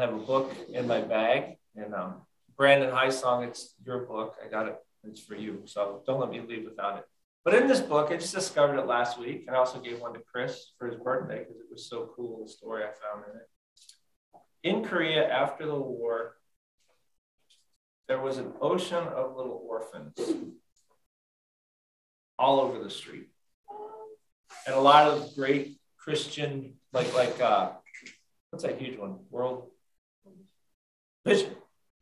Have a book in my bag. And um, Brandon High Song, it's your book. I got it. It's for you. So don't let me leave without it. But in this book, I just discovered it last week, and I also gave one to Chris for his birthday because it was so cool the story I found in it. In Korea, after the war, there was an ocean of little orphans all over the street, and a lot of great Christian, like like uh, what's that huge one? World Vision,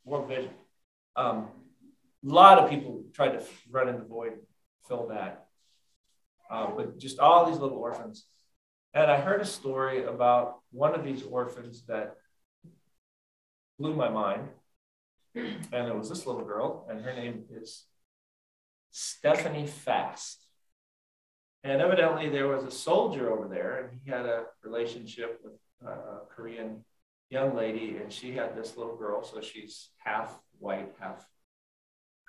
World Vision. Um, a lot of people tried to run in the void fill that. Uh, but just all these little orphans. And I heard a story about one of these orphans that blew my mind. And it was this little girl, and her name is Stephanie Fast. And evidently, there was a soldier over there, and he had a relationship with a Korean young lady, and she had this little girl. So she's half white, half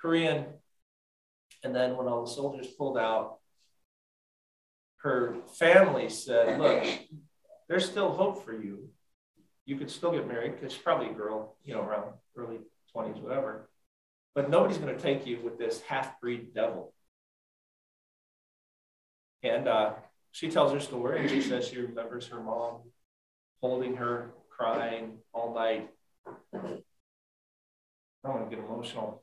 Korean. And then when all the soldiers pulled out, her family said, Look, there's still hope for you. You could still get married because she's probably a girl, you know, around early 20s, whatever. But nobody's going to take you with this half breed devil. And uh, she tells her story and she says she remembers her mom holding her, crying all night. I don't want to get emotional.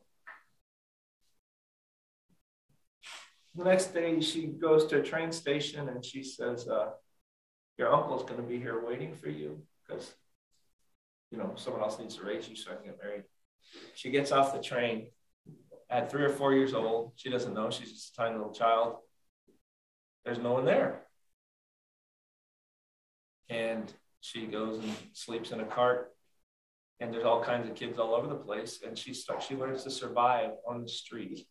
the next day she goes to a train station and she says, uh, your uncle's going to be here waiting for you because, you know, someone else needs to raise you so I can get married. She gets off the train at three or four years old. She doesn't know. She's just a tiny little child. There's no one there. And she goes and sleeps in a cart. And there's all kinds of kids all over the place. And she starts, she learns to survive on the street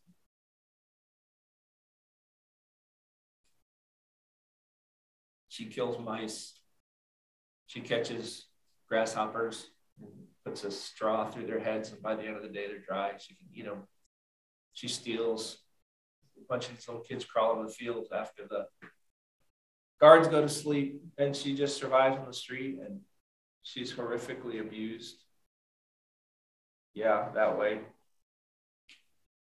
She kills mice. She catches grasshoppers and puts a straw through their heads, and by the end of the day, they're dry. She can eat them. She steals. A bunch of these little kids crawl in the fields after the guards go to sleep, and she just survives on the street, and she's horrifically abused. Yeah, that way.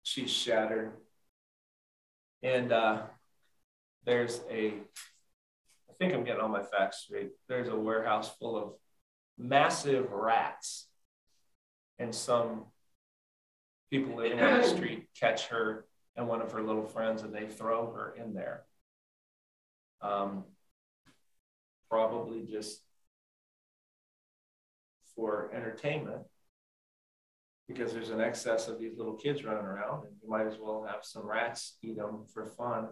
She's shattered. And uh, there's a, I think I'm getting all my facts straight. There's a warehouse full of massive rats, and some people living on the street catch her and one of her little friends, and they throw her in there. Um, probably just for entertainment because there's an excess of these little kids running around and you might as well have some rats eat them for fun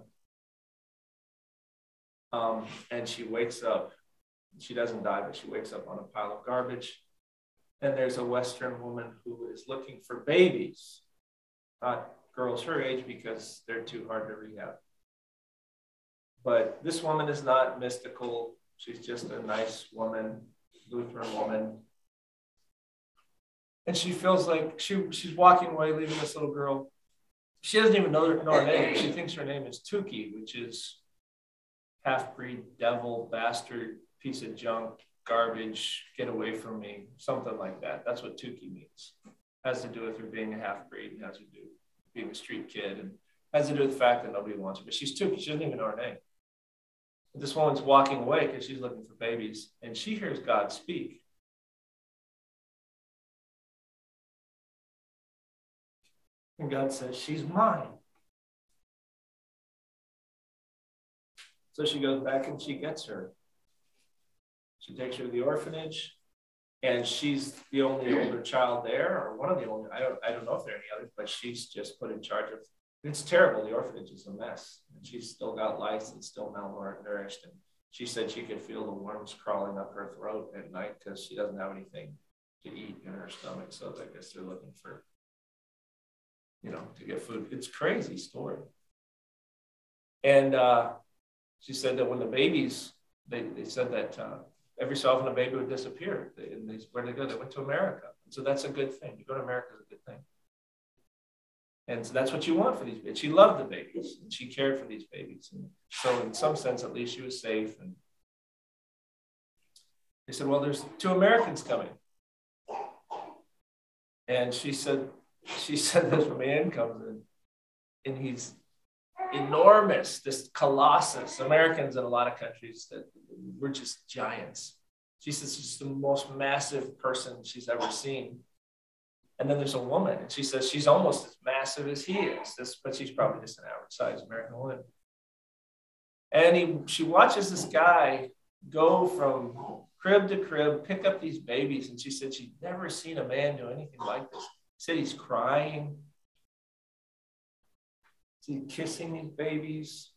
um, and she wakes up. She doesn't die, but she wakes up on a pile of garbage. And there's a Western woman who is looking for babies, not girls her age because they're too hard to rehab. But this woman is not mystical. She's just a nice woman, Lutheran woman. And she feels like she, she's walking away, leaving this little girl. She doesn't even know her, know her name. She thinks her name is Tuki, which is half breed, devil, bastard, piece of junk, garbage, get away from me, something like that. That's what Tuki means. Has to do with her being a half breed, and has to do being a street kid, and has to do with the fact that nobody wants her. But she's Tuki, she doesn't even know her name. This woman's walking away because she's looking for babies, and she hears God speak. And God says, She's mine. So she goes back and she gets her. She takes her to the orphanage, and she's the only older child there, or one of the only. I don't. I don't know if there are any others, but she's just put in charge of. It's terrible. The orphanage is a mess, and she's still got lice and still malnourished. And she said she could feel the worms crawling up her throat at night because she doesn't have anything to eat in her stomach. So I guess they're looking for, you know, to get food. It's crazy story. And uh, she said that when the babies, they, they said that uh, every so often a baby would disappear. And they, where they go? They went to America. So that's a good thing. To go to America is a good thing. And so that's what you want for these babies. She loved the babies and she cared for these babies. And so in some sense, at least she was safe. And they said, well, there's two Americans coming. And she said, she said this man comes in and he's enormous, this colossus. Americans in a lot of countries that we're just giants. She says she's the most massive person she's ever seen. And then there's a woman, and she says she's almost as massive as he is, this, but she's probably just an average size American woman. And he, she watches this guy go from crib to crib, pick up these babies. And she said she'd never seen a man do anything like this. She said he's crying. He's kissing these babies.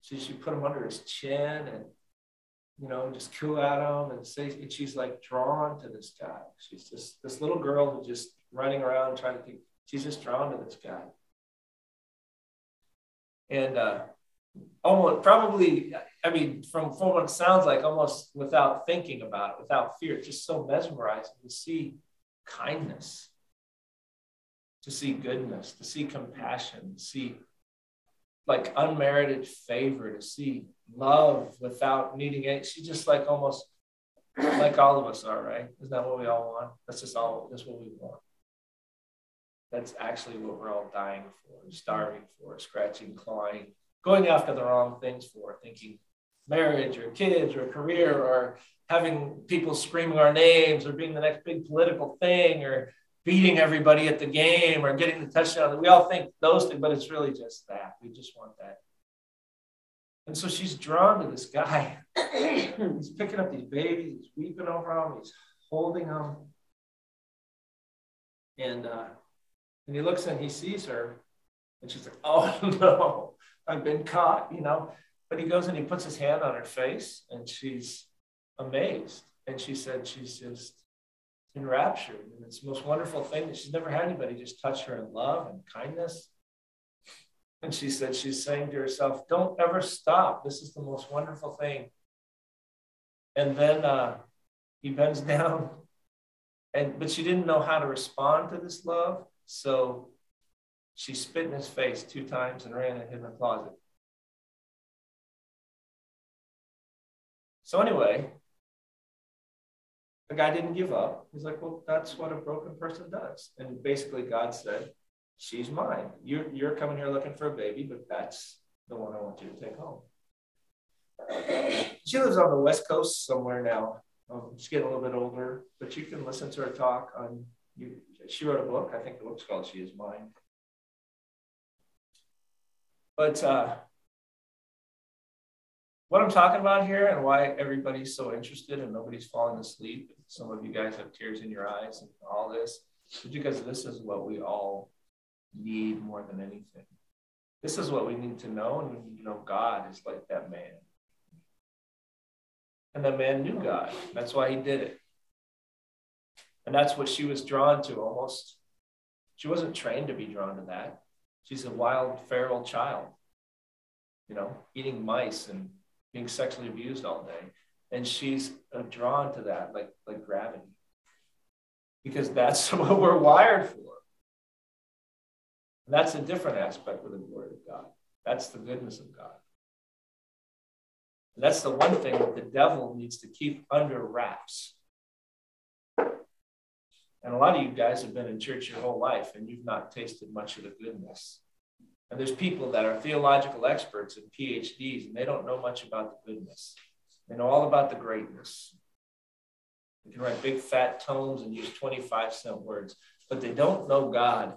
She, she put them under his chin and, you know, just coo at him and say, and she's like drawn to this guy. She's just this little girl who's just running around trying to think. She's just drawn to this guy. And uh, almost probably, I mean, from, from what it sounds like, almost without thinking about it, without fear, just so mesmerizing to see kindness, to see goodness, to see compassion, to see like unmerited favor, to see love without needing it. She's just like almost like all of us are, right? Isn't that what we all want? That's just all, that's what we want. That's actually what we're all dying for, starving for, scratching, clawing, going after the wrong things for, thinking marriage or kids or career or having people screaming our names or being the next big political thing or beating everybody at the game or getting the touchdown. We all think those things, but it's really just that. We just want that. And so she's drawn to this guy. he's picking up these babies, he's weeping over them, he's holding them. And uh, and he looks and he sees her, and she's like, "Oh no, I've been caught," you know. But he goes and he puts his hand on her face, and she's amazed. And she said she's just enraptured. And it's the most wonderful thing that she's never had anybody just touch her in love and kindness. And she said she's saying to herself, Don't ever stop. This is the most wonderful thing. And then uh, he bends down, and but she didn't know how to respond to this love. So she spit in his face two times and ran and hid in the closet. So anyway, the guy didn't give up. He's like, well, that's what a broken person does. And basically, God said, she's mine. You're, you're coming here looking for a baby, but that's the one I want you to take home. She lives on the West Coast somewhere now. Um, she's getting a little bit older, but you can listen to her talk on. You, she wrote a book. I think the book's called "She Is Mine." But uh, what I'm talking about here and why everybody's so interested and nobody's falling asleep. Some of you guys have tears in your eyes and all this, is because this is what we all need more than anything. This is what we need to know, and to know God is like that man. And that man knew God. That's why he did it. And that's what she was drawn to almost. She wasn't trained to be drawn to that. She's a wild, feral child, you know, eating mice and being sexually abused all day. And she's uh, drawn to that like, like gravity because that's what we're wired for. And that's a different aspect of the glory of God. That's the goodness of God. And that's the one thing that the devil needs to keep under wraps. And a lot of you guys have been in church your whole life and you've not tasted much of the goodness and there's people that are theological experts and PhDs, and they don't know much about the goodness. They know all about the greatness. They can write big fat tomes and use 25 cent words, but they don't know God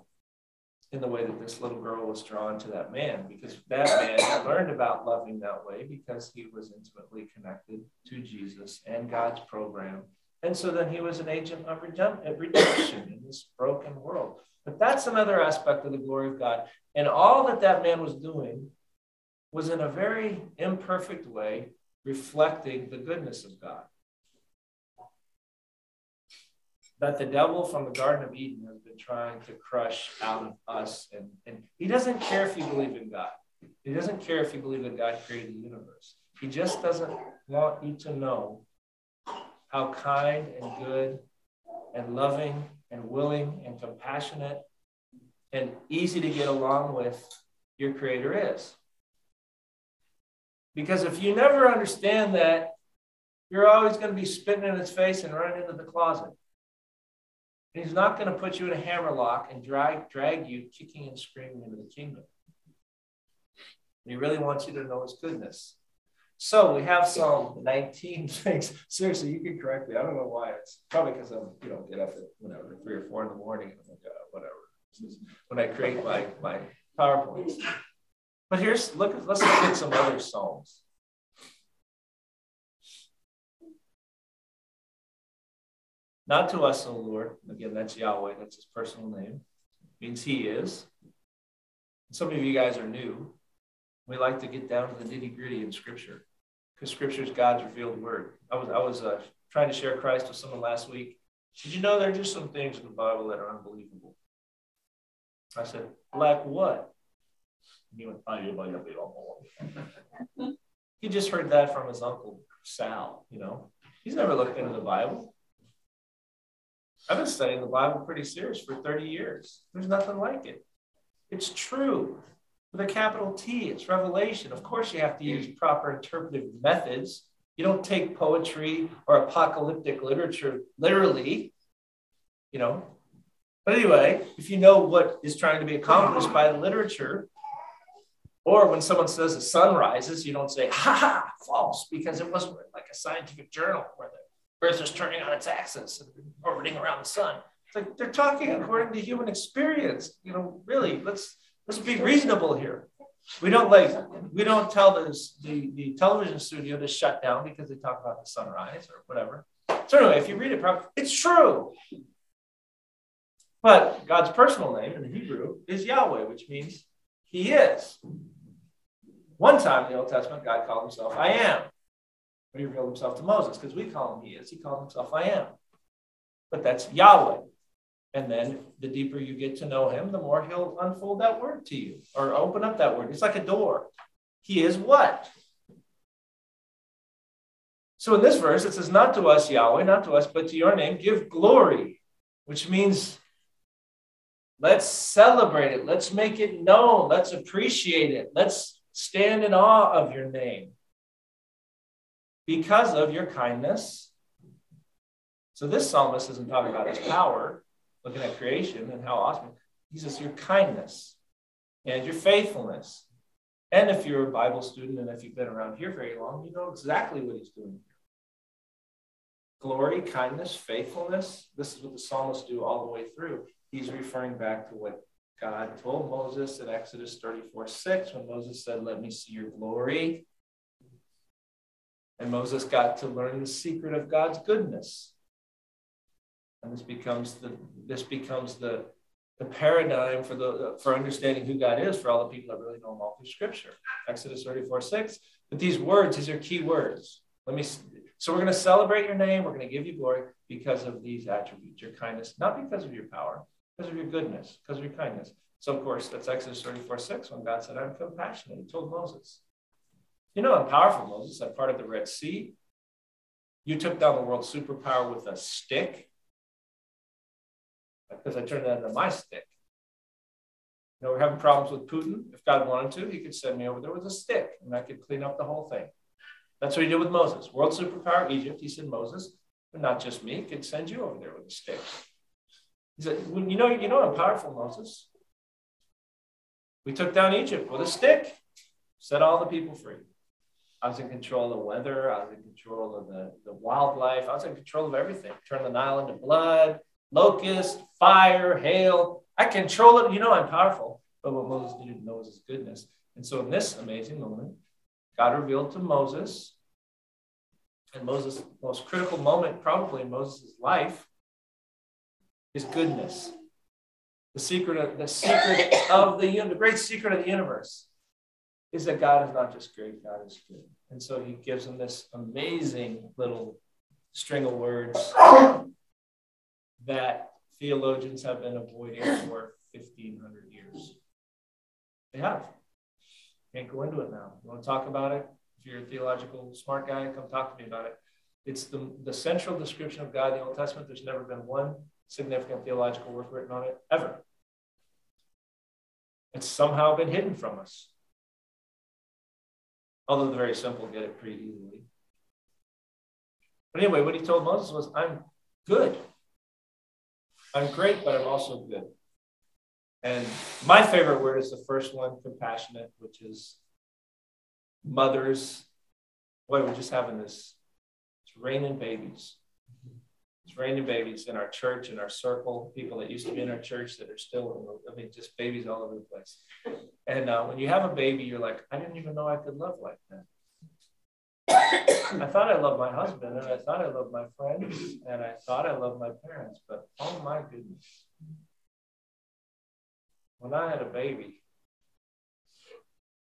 in the way that this little girl was drawn to that man because that man learned about loving that way because he was intimately connected to Jesus and God's program. And so then he was an agent of redemption in this broken world. But that's another aspect of the glory of God. And all that that man was doing was in a very imperfect way reflecting the goodness of God. That the devil from the Garden of Eden has been trying to crush out of us. And, and he doesn't care if you believe in God, he doesn't care if you believe that God created the universe. He just doesn't want you to know how kind and good and loving and willing and compassionate and easy to get along with your creator is. Because if you never understand that, you're always going to be spitting in his face and running into the closet. And he's not going to put you in a hammerlock and drag, drag you kicking and screaming into the kingdom. He really wants you to know his goodness. So we have Psalm 19 things. Seriously, you can correct me. I don't know why. It's probably because I'm, you know, get up at whatever, three or four in the morning. And I'm like, uh, whatever. When I create my, my PowerPoints. But here's, look, let's look at some other Psalms. Not to us, O Lord. Again, that's Yahweh. That's his personal name. It means he is. Some of you guys are new. We like to get down to the nitty gritty in Scripture because Scripture is God's revealed word. I was I was uh, trying to share Christ with someone last week. Did you know there are just some things in the Bible that are unbelievable? I said, like what? he went, He just heard that from his uncle Sal. You know, he's never looked into the Bible. I've been studying the Bible pretty serious for 30 years. There's nothing like it. It's true with a capital T. It's revelation. Of course, you have to use proper interpretive methods. You don't take poetry or apocalyptic literature literally, you know. But anyway, if you know what is trying to be accomplished by the literature, or when someone says the sun rises, you don't say, ha ha, false, because it wasn't like a scientific journal where Earth is turning on its axis and orbiting around the sun. It's like they're talking according to human experience. You know, really, let's let's be reasonable here. We don't like we don't tell this, the the television studio to shut down because they talk about the sunrise or whatever. So anyway, if you read it properly, it's true. But God's personal name in Hebrew is Yahweh, which means He is. One time in the Old Testament, God called Himself I am. But He revealed Himself to Moses because we call Him He is. He called Himself I am. But that's Yahweh. And then the deeper you get to know him, the more he'll unfold that word to you or open up that word. It's like a door. He is what? So in this verse, it says, Not to us, Yahweh, not to us, but to your name, give glory, which means let's celebrate it. Let's make it known. Let's appreciate it. Let's stand in awe of your name because of your kindness. So this psalmist isn't talking about his power looking at creation and how awesome. He says your kindness and your faithfulness. And if you're a Bible student and if you've been around here very long, you know exactly what he's doing. Glory, kindness, faithfulness. This is what the psalmists do all the way through. He's referring back to what God told Moses in Exodus 34 6 when Moses said, Let me see your glory. And Moses got to learn the secret of God's goodness. And this becomes the this becomes the the paradigm for the for understanding who God is for all the people that really know him all through scripture. Exodus 34, 6. But these words, these are key words. Let me so we're going to celebrate your name, we're going to give you glory because of these attributes, your kindness, not because of your power, because of your goodness, because of your kindness. So of course, that's Exodus 34, 6, when God said, I'm compassionate. He told Moses. You know I'm powerful, Moses. I'm part of the Red Sea. You took down the world superpower with a stick because I turned that into my stick. You know, we're having problems with Putin. If God wanted to, he could send me over there with a stick and I could clean up the whole thing. That's what he did with Moses. World superpower, Egypt. He said, Moses, but not just me, could send you over there with a stick. He said, well, you know, you know I'm powerful, Moses. We took down Egypt with a stick, set all the people free. I was in control of the weather. I was in control of the, the wildlife. I was in control of everything. Turn the Nile into blood, locust, fire, hail. I control it. You know I'm powerful. But what Moses didn't know was his goodness. And so in this amazing moment, God revealed to Moses, and Moses' most critical moment, probably in Moses' life, his goodness. The secret of the secret of the the great secret of the universe is that God is not just great, God is good. And so he gives him this amazing little string of words that theologians have been avoiding for 1500 years. They have. Can't go into it now. You want to talk about it? If you're a theological smart guy, come talk to me about it. It's the, the central description of God in the Old Testament. There's never been one significant theological work written on it ever. It's somehow been hidden from us. Although the very simple get it pretty easily. But anyway, what he told Moses was, I'm good. I'm great, but I'm also good. And my favorite word is the first one, compassionate, which is mothers. Boy, we're just having this. It's raining babies. Raining babies in our church, in our circle, people that used to be in our church that are still, I mean, just babies all over the place. And uh, when you have a baby, you're like, I didn't even know I could love like that. I thought I loved my husband, and I thought I loved my friends, and I thought I loved my parents, but oh my goodness. When I had a baby,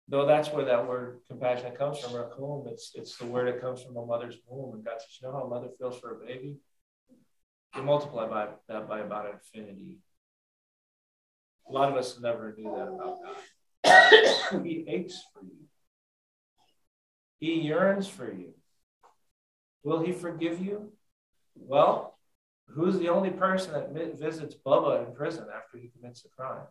though that's where that word compassion comes from, home, it's, it's the word that comes from a mother's womb. And God says, you know how a mother feels for a baby? You multiply by, that by about infinity. A lot of us never knew that about God. he aches for you. He yearns for you. Will he forgive you? Well, who's the only person that visits Bubba in prison after he commits a crime?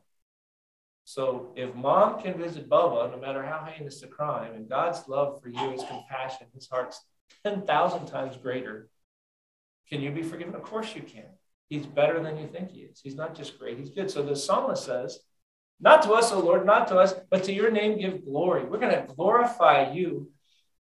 So if mom can visit Bubba, no matter how heinous the crime, and God's love for you, his compassion, his heart's 10,000 times greater, can you be forgiven? Of course you can. He's better than you think he is. He's not just great, he's good. So the psalmist says, Not to us, O Lord, not to us, but to your name give glory. We're going to glorify you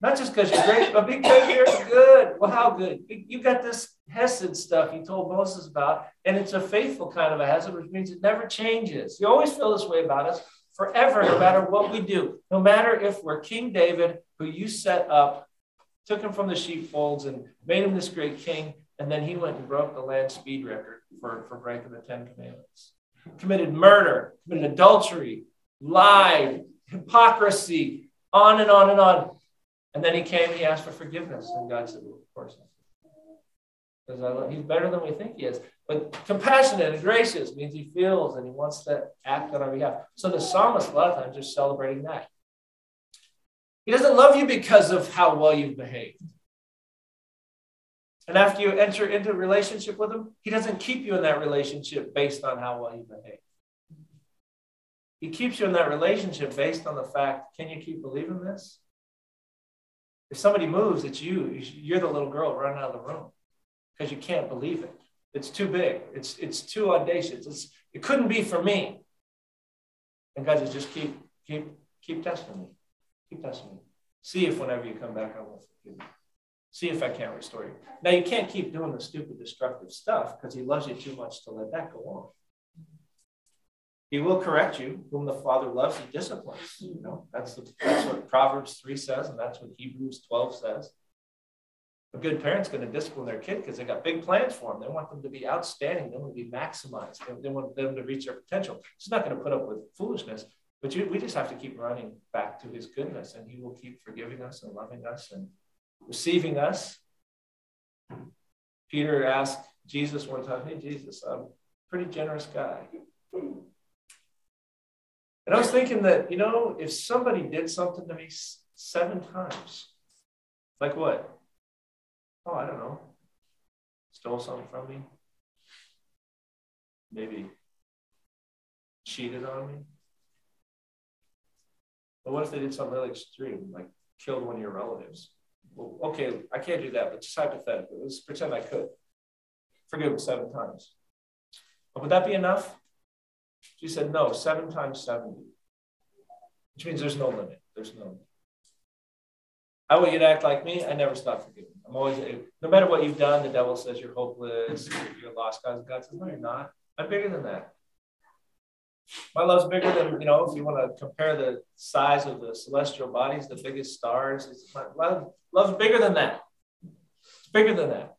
not just because you're great, but because you're good. Well, how good? You got this Hesed stuff you told Moses about, and it's a faithful kind of a Hesed, which means it never changes. You always feel this way about us forever, no matter what we do. No matter if we're King David, who you set up, took him from the sheepfolds and made him this great king, and then he went and broke the land speed record for, for breaking the Ten Commandments. Committed murder, committed adultery, lied, hypocrisy, on and on and on. And then he came, he asked for forgiveness, and God said, well, Of course. Not. Because he's better than we think he is. But compassionate and gracious means he feels and he wants to act on our behalf. So the psalmist, a lot of times, is celebrating that. He doesn't love you because of how well you've behaved. And after you enter into a relationship with him, he doesn't keep you in that relationship based on how well you behave. He keeps you in that relationship based on the fact can you keep believing this? If somebody moves, it's you. You're the little girl running out of the room because you can't believe it. It's too big. It's it's too audacious. It's, it couldn't be for me. And God says, just keep keep keep testing me. Keep testing me. See if whenever you come back, I will forgive you. See if I can't restore you. Now you can't keep doing the stupid, destructive stuff because He loves you too much to let that go on. He will correct you. Whom the Father loves, he disciplines. You know, that's, the, that's what Proverbs 3 says, and that's what Hebrews 12 says. A good parent's going to discipline their kid because they got big plans for them. They want them to be outstanding. They want to be maximized. They, they want them to reach their potential. He's not going to put up with foolishness, but you, we just have to keep running back to his goodness, and he will keep forgiving us and loving us and receiving us. Peter asked Jesus one time, Hey, Jesus, I'm a pretty generous guy. And I was thinking that, you know, if somebody did something to me seven times, like what? Oh, I don't know. Stole something from me. Maybe cheated on me. But what if they did something really extreme, like killed one of your relatives? Okay, I can't do that, but just hypothetically, let's pretend I could. Forgive them seven times. But would that be enough? She said, no, seven times 70, which means there's no limit. There's no limit. I want you to act like me. I never stop forgiving. I'm always, no matter what you've done, the devil says you're hopeless, you're lost. God, God says, no, you're not. I'm bigger than that. My love's bigger than, you know, if you want to compare the size of the celestial bodies, the biggest stars, my love, love's bigger than that. It's bigger than that.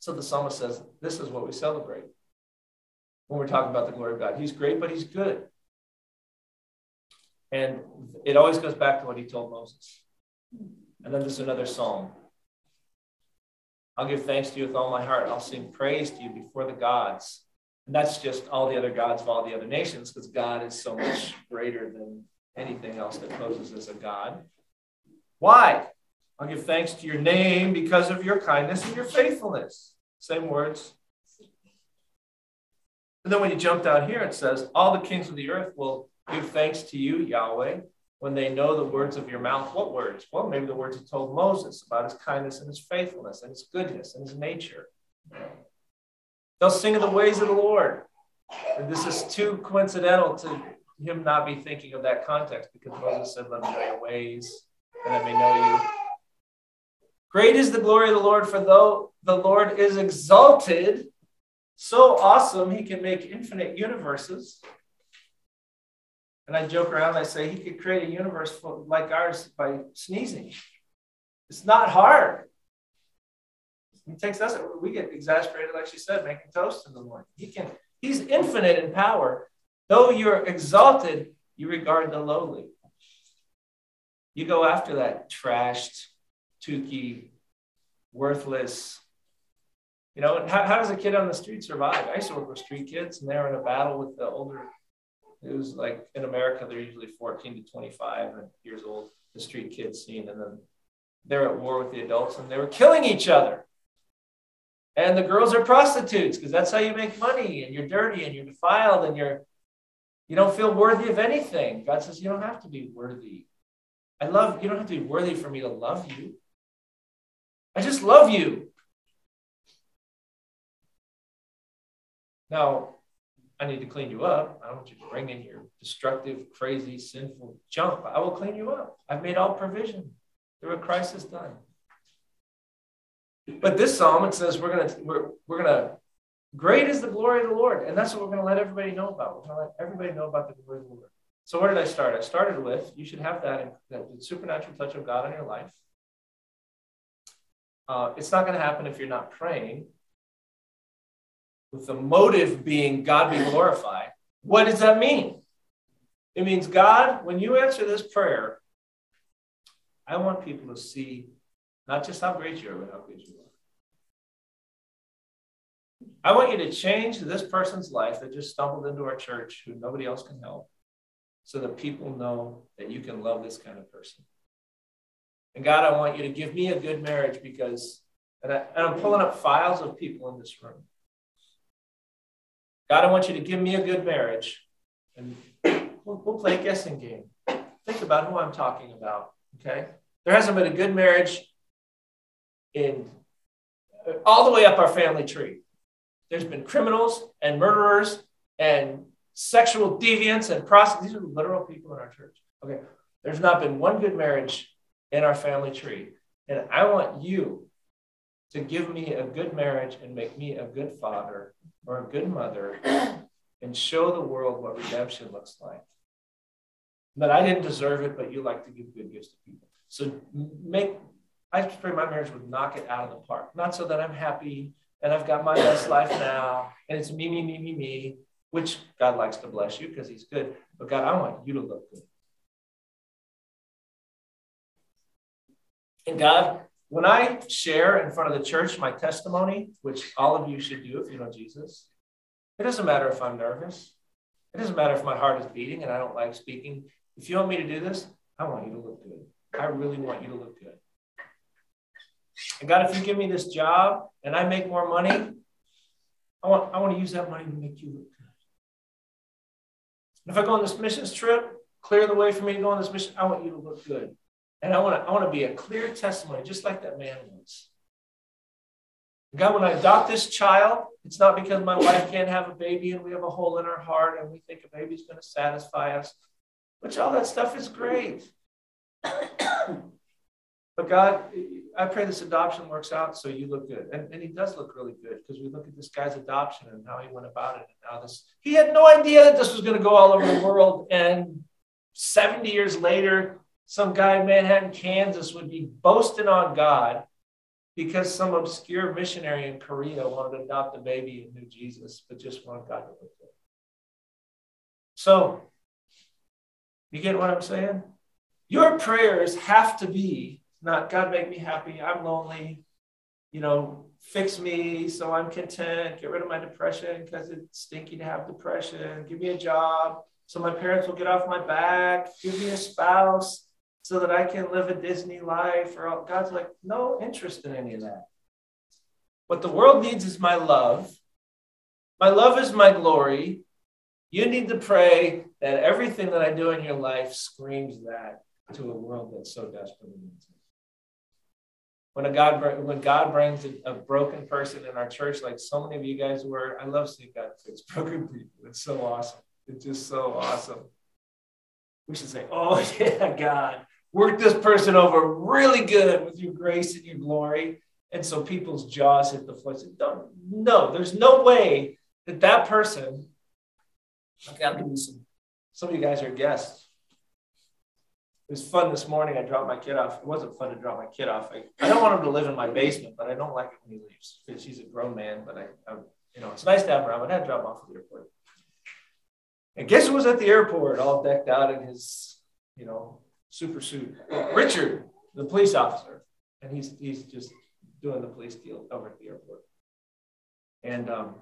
So the psalmist says, this is what we celebrate when we're talking about the glory of God. He's great, but he's good. And it always goes back to what he told Moses. And then there's another psalm. I'll give thanks to you with all my heart. I'll sing praise to you before the gods. And that's just all the other gods of all the other nations, because God is so much greater than anything else that poses as a God. Why? I'll give thanks to your name because of your kindness and your faithfulness. Same words. And then when you jump down here, it says, All the kings of the earth will give thanks to you, Yahweh, when they know the words of your mouth. What words? Well, maybe the words he told Moses about his kindness and his faithfulness and his goodness and his nature. They'll sing of the ways of the Lord. And this is too coincidental to him not be thinking of that context because Moses said, Let me know your ways, and I may know you. Great is the glory of the Lord, for though the Lord is exalted, so awesome, he can make infinite universes. And I joke around, I say he could create a universe like ours by sneezing. It's not hard. He takes us, we get exasperated, like she said, making toast in the morning. He can, he's infinite in power. Though you're exalted, you regard the lowly. You go after that trashed, Tuki, worthless. You know, how, how does a kid on the street survive? I used to work with street kids, and they were in a battle with the older. It was like in America, they're usually 14 to 25 years old, the street kids scene, and then they're at war with the adults, and they were killing each other. And the girls are prostitutes because that's how you make money, and you're dirty, and you're defiled, and you're you don't feel worthy of anything. God says you don't have to be worthy. I love you don't have to be worthy for me to love you. I just love you. Now, I need to clean you up. I don't want you to bring in your destructive, crazy, sinful junk. I will clean you up. I've made all provision through what Christ has done. But this psalm, it says we're gonna we're, we're gonna great is the glory of the Lord, and that's what we're gonna let everybody know about. We're gonna let everybody know about the glory of the Lord. So where did I start? I started with you should have that, that supernatural touch of God in your life. Uh, it's not going to happen if you're not praying with the motive being God be glorified. What does that mean? It means, God, when you answer this prayer, I want people to see not just how great you are, but how good you are. I want you to change this person's life that just stumbled into our church who nobody else can help so that people know that you can love this kind of person. And God, I want you to give me a good marriage because, and, I, and I'm pulling up files of people in this room. God, I want you to give me a good marriage. And we'll, we'll play a guessing game. Think about who I'm talking about. Okay. There hasn't been a good marriage in uh, all the way up our family tree. There's been criminals and murderers and sexual deviants and prostitutes. These are literal people in our church. Okay. There's not been one good marriage in our family tree. And I want you to give me a good marriage and make me a good father or a good mother and show the world what redemption looks like. That I didn't deserve it, but you like to give good gifts to people. So make, I pray my marriage would knock it out of the park. Not so that I'm happy and I've got my best life now and it's me, me, me, me, me, which God likes to bless you because he's good. But God, I want you to look good. And God, when I share in front of the church my testimony, which all of you should do if you know Jesus, it doesn't matter if I'm nervous. It doesn't matter if my heart is beating and I don't like speaking. If you want me to do this, I want you to look good. I really want you to look good. And God, if you give me this job and I make more money, I want, I want to use that money to make you look good. if I go on this missions trip, clear the way for me to go on this mission, I want you to look good. And I want to I want to be a clear testimony, just like that man was. God, when I adopt this child, it's not because my wife can't have a baby and we have a hole in our heart and we think a baby's going to satisfy us, which all that stuff is great. But God, I pray this adoption works out so you look good. And, and he does look really good because we look at this guy's adoption and how he went about it. And how this, he had no idea that this was going to go all over the world. And 70 years later, some guy in Manhattan, Kansas would be boasting on God because some obscure missionary in Korea wanted to adopt a baby and knew Jesus, but just wanted God to look good. So, you get what I'm saying? Your prayers have to be not God make me happy, I'm lonely, you know, fix me so I'm content, get rid of my depression because it's stinky to have depression, give me a job so my parents will get off my back, give me a spouse so that I can live a Disney life. Or. God's like, no interest in any of that. What the world needs is my love. My love is my glory. You need to pray that everything that I do in your life screams that to a world that so desperately needs it. When a God when God brings a, a, broken person in our church, like so many of you guys were, I love seeing God fix broken people. It's so awesome. It's just so awesome. We should say, "Oh yeah, God, work this person over really good with your grace and your glory." And so people's jaws hit the floor. Don't, no, there's no way that that person. I'll give you some. Some of you guys are guests. It was fun this morning. I dropped my kid off. It wasn't fun to drop my kid off. I, I don't want him to live in my basement, but I don't like it when he leaves because he's a grown man. But I, I, you know, it's nice to have him around. I had to drop him off at the airport. And guess who was at the airport, all decked out in his, you know, super suit? Richard, the police officer, and he's he's just doing the police deal over at the airport. And um,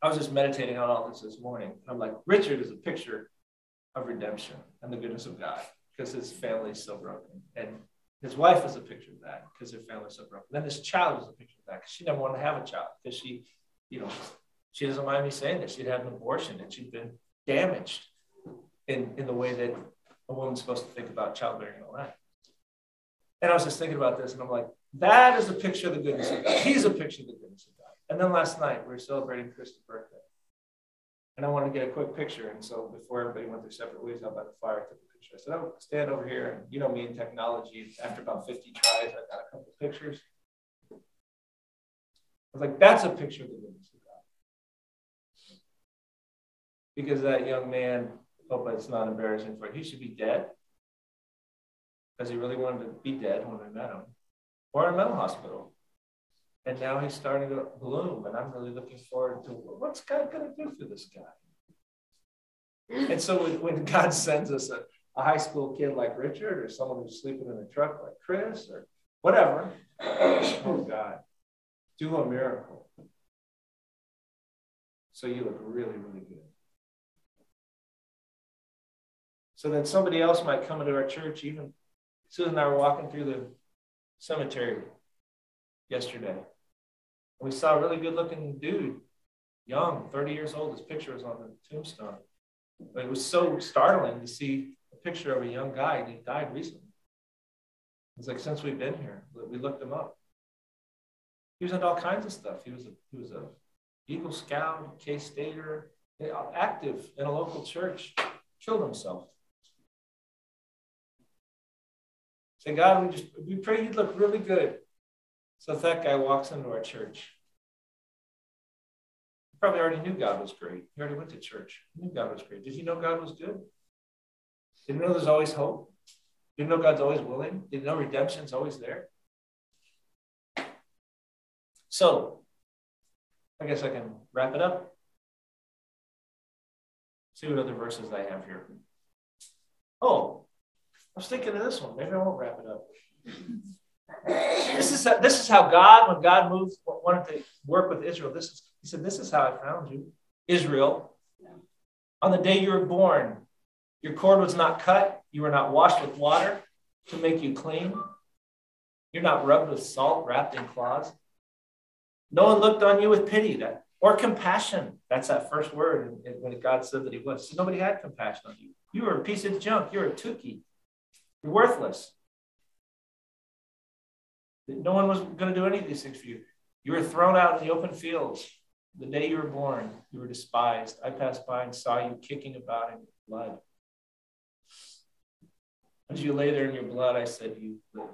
I was just meditating on all this this morning. I'm like, Richard is a picture of redemption and the goodness of God because his family is so broken. And his wife is a picture of that because their family is so broken. Then his child is a picture of that because she never wanted to have a child because she, you know, she doesn't mind me saying that she'd had an abortion and she'd been damaged in, in the way that a woman's supposed to think about childbearing and all that. And I was just thinking about this, and I'm like, that is a picture of the goodness of God. He's a picture of the goodness of God. And then last night, we were celebrating Chris's birthday. And I wanted to get a quick picture. And so before everybody went their separate ways out by the fire, I took a picture. I said, I'll stand over here. And you know me in technology, after about 50 tries, I got a couple pictures. I was like, that's a picture of the goodness of God. Because that young man, hope it's not embarrassing for him, he should be dead because he really wanted to be dead when I met him, or in a mental hospital. And now he's starting to bloom, and I'm really looking forward to what's God going to do for this guy. And so when, when God sends us a, a high school kid like Richard, or someone who's sleeping in a truck like Chris, or whatever, oh God, do a miracle. So you look really, really good. So that somebody else might come into our church, even Susan and I were walking through the cemetery yesterday. We saw a really good looking dude, young, 30 years old. His picture was on the tombstone. But it was so startling to see a picture of a young guy and he died recently. It's like since we've been here, we looked him up. He was into all kinds of stuff. He was a he was a Eagle Scout, K-Stater, eh, active in a local church, killed himself. Say, God, we just we pray you'd look really good. So if that guy walks into our church, he probably already knew God was great. He already went to church. He knew God was great. Did he know God was good? Did he know there's always hope? Did he know God's always willing? Did he know redemption's always there? So I guess I can wrap it up. See what other verses I have here. Oh, I was thinking of this one. Maybe I won't wrap it up. This is how, this is how God, when God moved, wanted to work with Israel. This is He said, "This is how I found you, Israel. On the day you were born, your cord was not cut. You were not washed with water to make you clean. You're not rubbed with salt, wrapped in cloths. No one looked on you with pity that or compassion. That's that first word when God said that He was. So nobody had compassion on you. You were a piece of junk. You were a Tuki. You're worthless. No one was going to do any of these things for you. You were thrown out in the open fields. The day you were born, you were despised. I passed by and saw you kicking about in blood. As you lay there in your blood, I said, You live.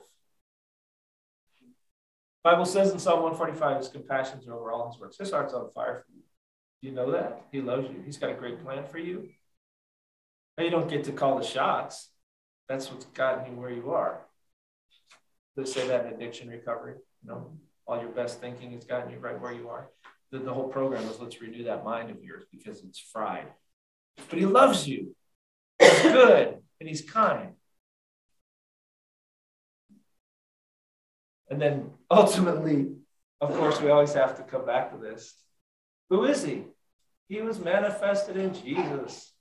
Bible says in Psalm 145, his compassions are over all his works. His heart's on fire for you. Do you know that? He loves you. He's got a great plan for you. Now you don't get to call the shots. That's what's gotten you where you are. They say that in addiction recovery, you know, all your best thinking has gotten you right where you are. The, the whole program is let's renew that mind of yours because it's fried. But he loves you. He's good and he's kind. And then ultimately, of course, we always have to come back to this. Who is he? He was manifested in Jesus.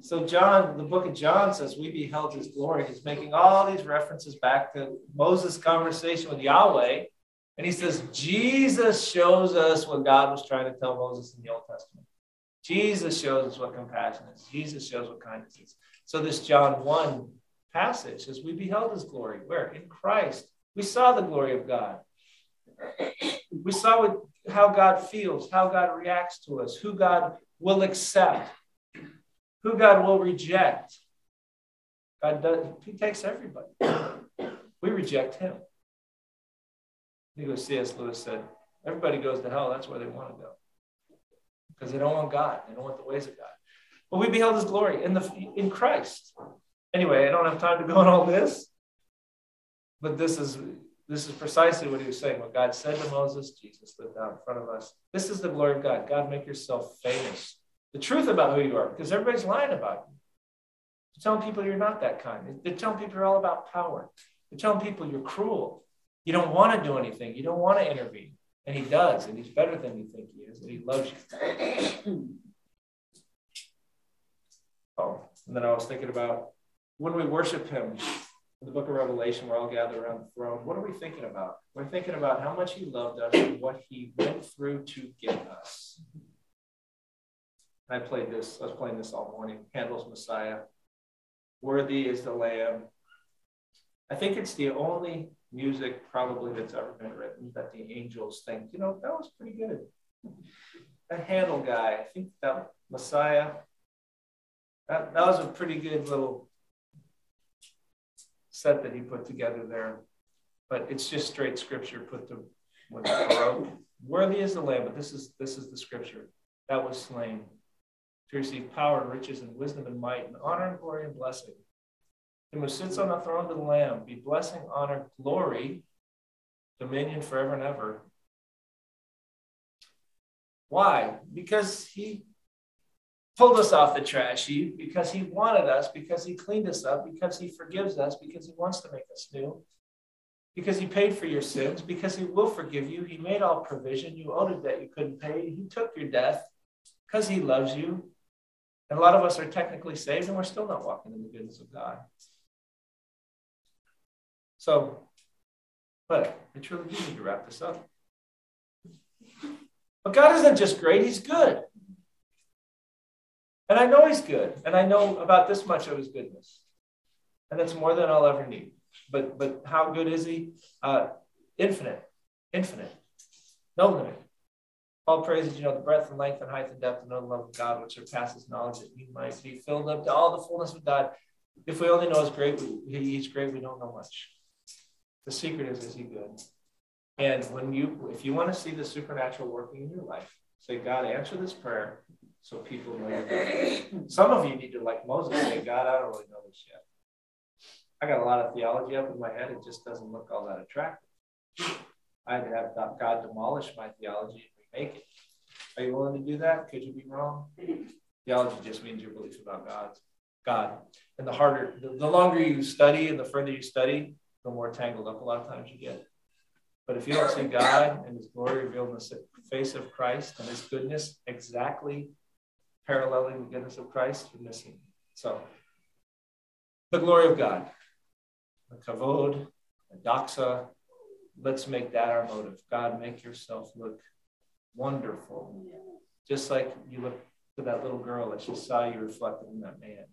So John, the book of John says we beheld his glory. He's making all these references back to Moses' conversation with Yahweh. And he says, Jesus shows us what God was trying to tell Moses in the Old Testament. Jesus shows us what compassion is. Jesus shows what kindness is. So this John 1 passage says, we beheld his glory. Where? In Christ. We saw the glory of God. We saw what, how God feels, how God reacts to us, who God will accept, who God will reject. God does, He takes everybody. We reject Him. I think C.S. Lewis said, everybody goes to hell. That's where they want to go. Because they don't want God. They don't want the ways of God. But we beheld his glory in the in Christ. Anyway, I don't have time to go on all this. But this is this is precisely what he was saying. What God said to Moses, Jesus lived out in front of us. This is the glory of God. God, make yourself famous. The truth about who you are, because everybody's lying about you. They're telling people you're not that kind. They're telling people you're all about power. They're telling people you're cruel. You don't want to do anything. You don't want to intervene. And he does, and he's better than you think he is, and he loves you. oh, and then I was thinking about when we worship him, in the book of Revelation, we're all gathered around the throne. What are we thinking about? We're thinking about how much he loved us and what he went through to get us. I played this, I was playing this all morning. Handel's Messiah. Worthy is the Lamb. I think it's the only music probably that's ever been written that the angels think, you know, that was pretty good. That Handel guy, I think that Messiah, that, that was a pretty good little set that he put together there. But it's just straight scripture put to. Worthy is the Lamb, but this is this is the scripture that was slain to receive power and riches and wisdom and might and honor and glory and blessing. Him who sits on the throne of the Lamb be blessing, honor, glory, dominion forever and ever. Why? Because he pulled us off the trash heap because he wanted us, because he cleaned us up, because he forgives us, because he wants to make us new, because he paid for your sins, because he will forgive you. He made all provision. You owed a debt you couldn't pay. He took your death because he loves you. And a lot of us are technically saved and we're still not walking in the goodness of God. So, but I truly do need to wrap this up. But God isn't just great, He's good. And I know he's good. And I know about this much of his goodness. And it's more than I'll ever need. But but how good is he? Uh, infinite. Infinite. No limit. Paul praises, you know, the breadth and length and height and depth and know the love of God, which surpasses knowledge, that we might be filled up to all the fullness of God. If we only know his great, he's great, we don't know much. The secret is, is he good? And when you, if you want to see the supernatural working in your life, say, God, answer this prayer so people know you're Some of you need to, like Moses, say, God, I don't really know this yet. I got a lot of theology up in my head. It just doesn't look all that attractive. I'd have God demolish my theology remake it. Are you willing to do that? Could you be wrong? Theology just means your belief about God. God. And the harder, the, the longer you study and the further you study, the more tangled up a lot of times you get. But if you don't see God and His glory revealed in the face of Christ and His goodness exactly paralleling the goodness of Christ, you're missing. So, the glory of God, the kavod, the doxa, let's make that our motive. God, make yourself look wonderful. Just like you look to that little girl that she saw you reflected in that man.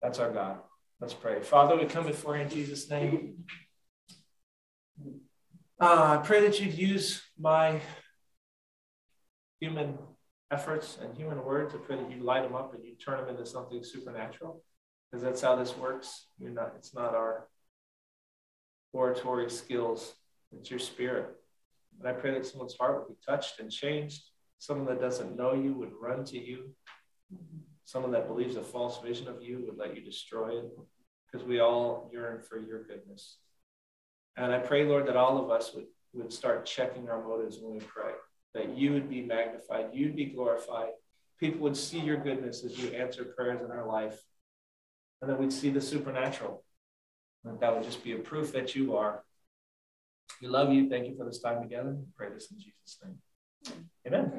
That's our God. Let's pray. Father, we come before you in Jesus' name. Uh, I pray that you'd use my human efforts and human words. I pray that you light them up and you turn them into something supernatural, because that's how this works. You're not. It's not our oratory skills. It's your spirit. And I pray that someone's heart would be touched and changed. Someone that doesn't know you would run to you. Someone that believes a false vision of you would let you destroy it, because we all yearn for your goodness. And I pray, Lord, that all of us would, would start checking our motives when we pray that you would be magnified, you'd be glorified. People would see your goodness as you answer prayers in our life. And then we'd see the supernatural. And that would just be a proof that you are. We love you. Thank you for this time together. pray this in Jesus' name. Amen.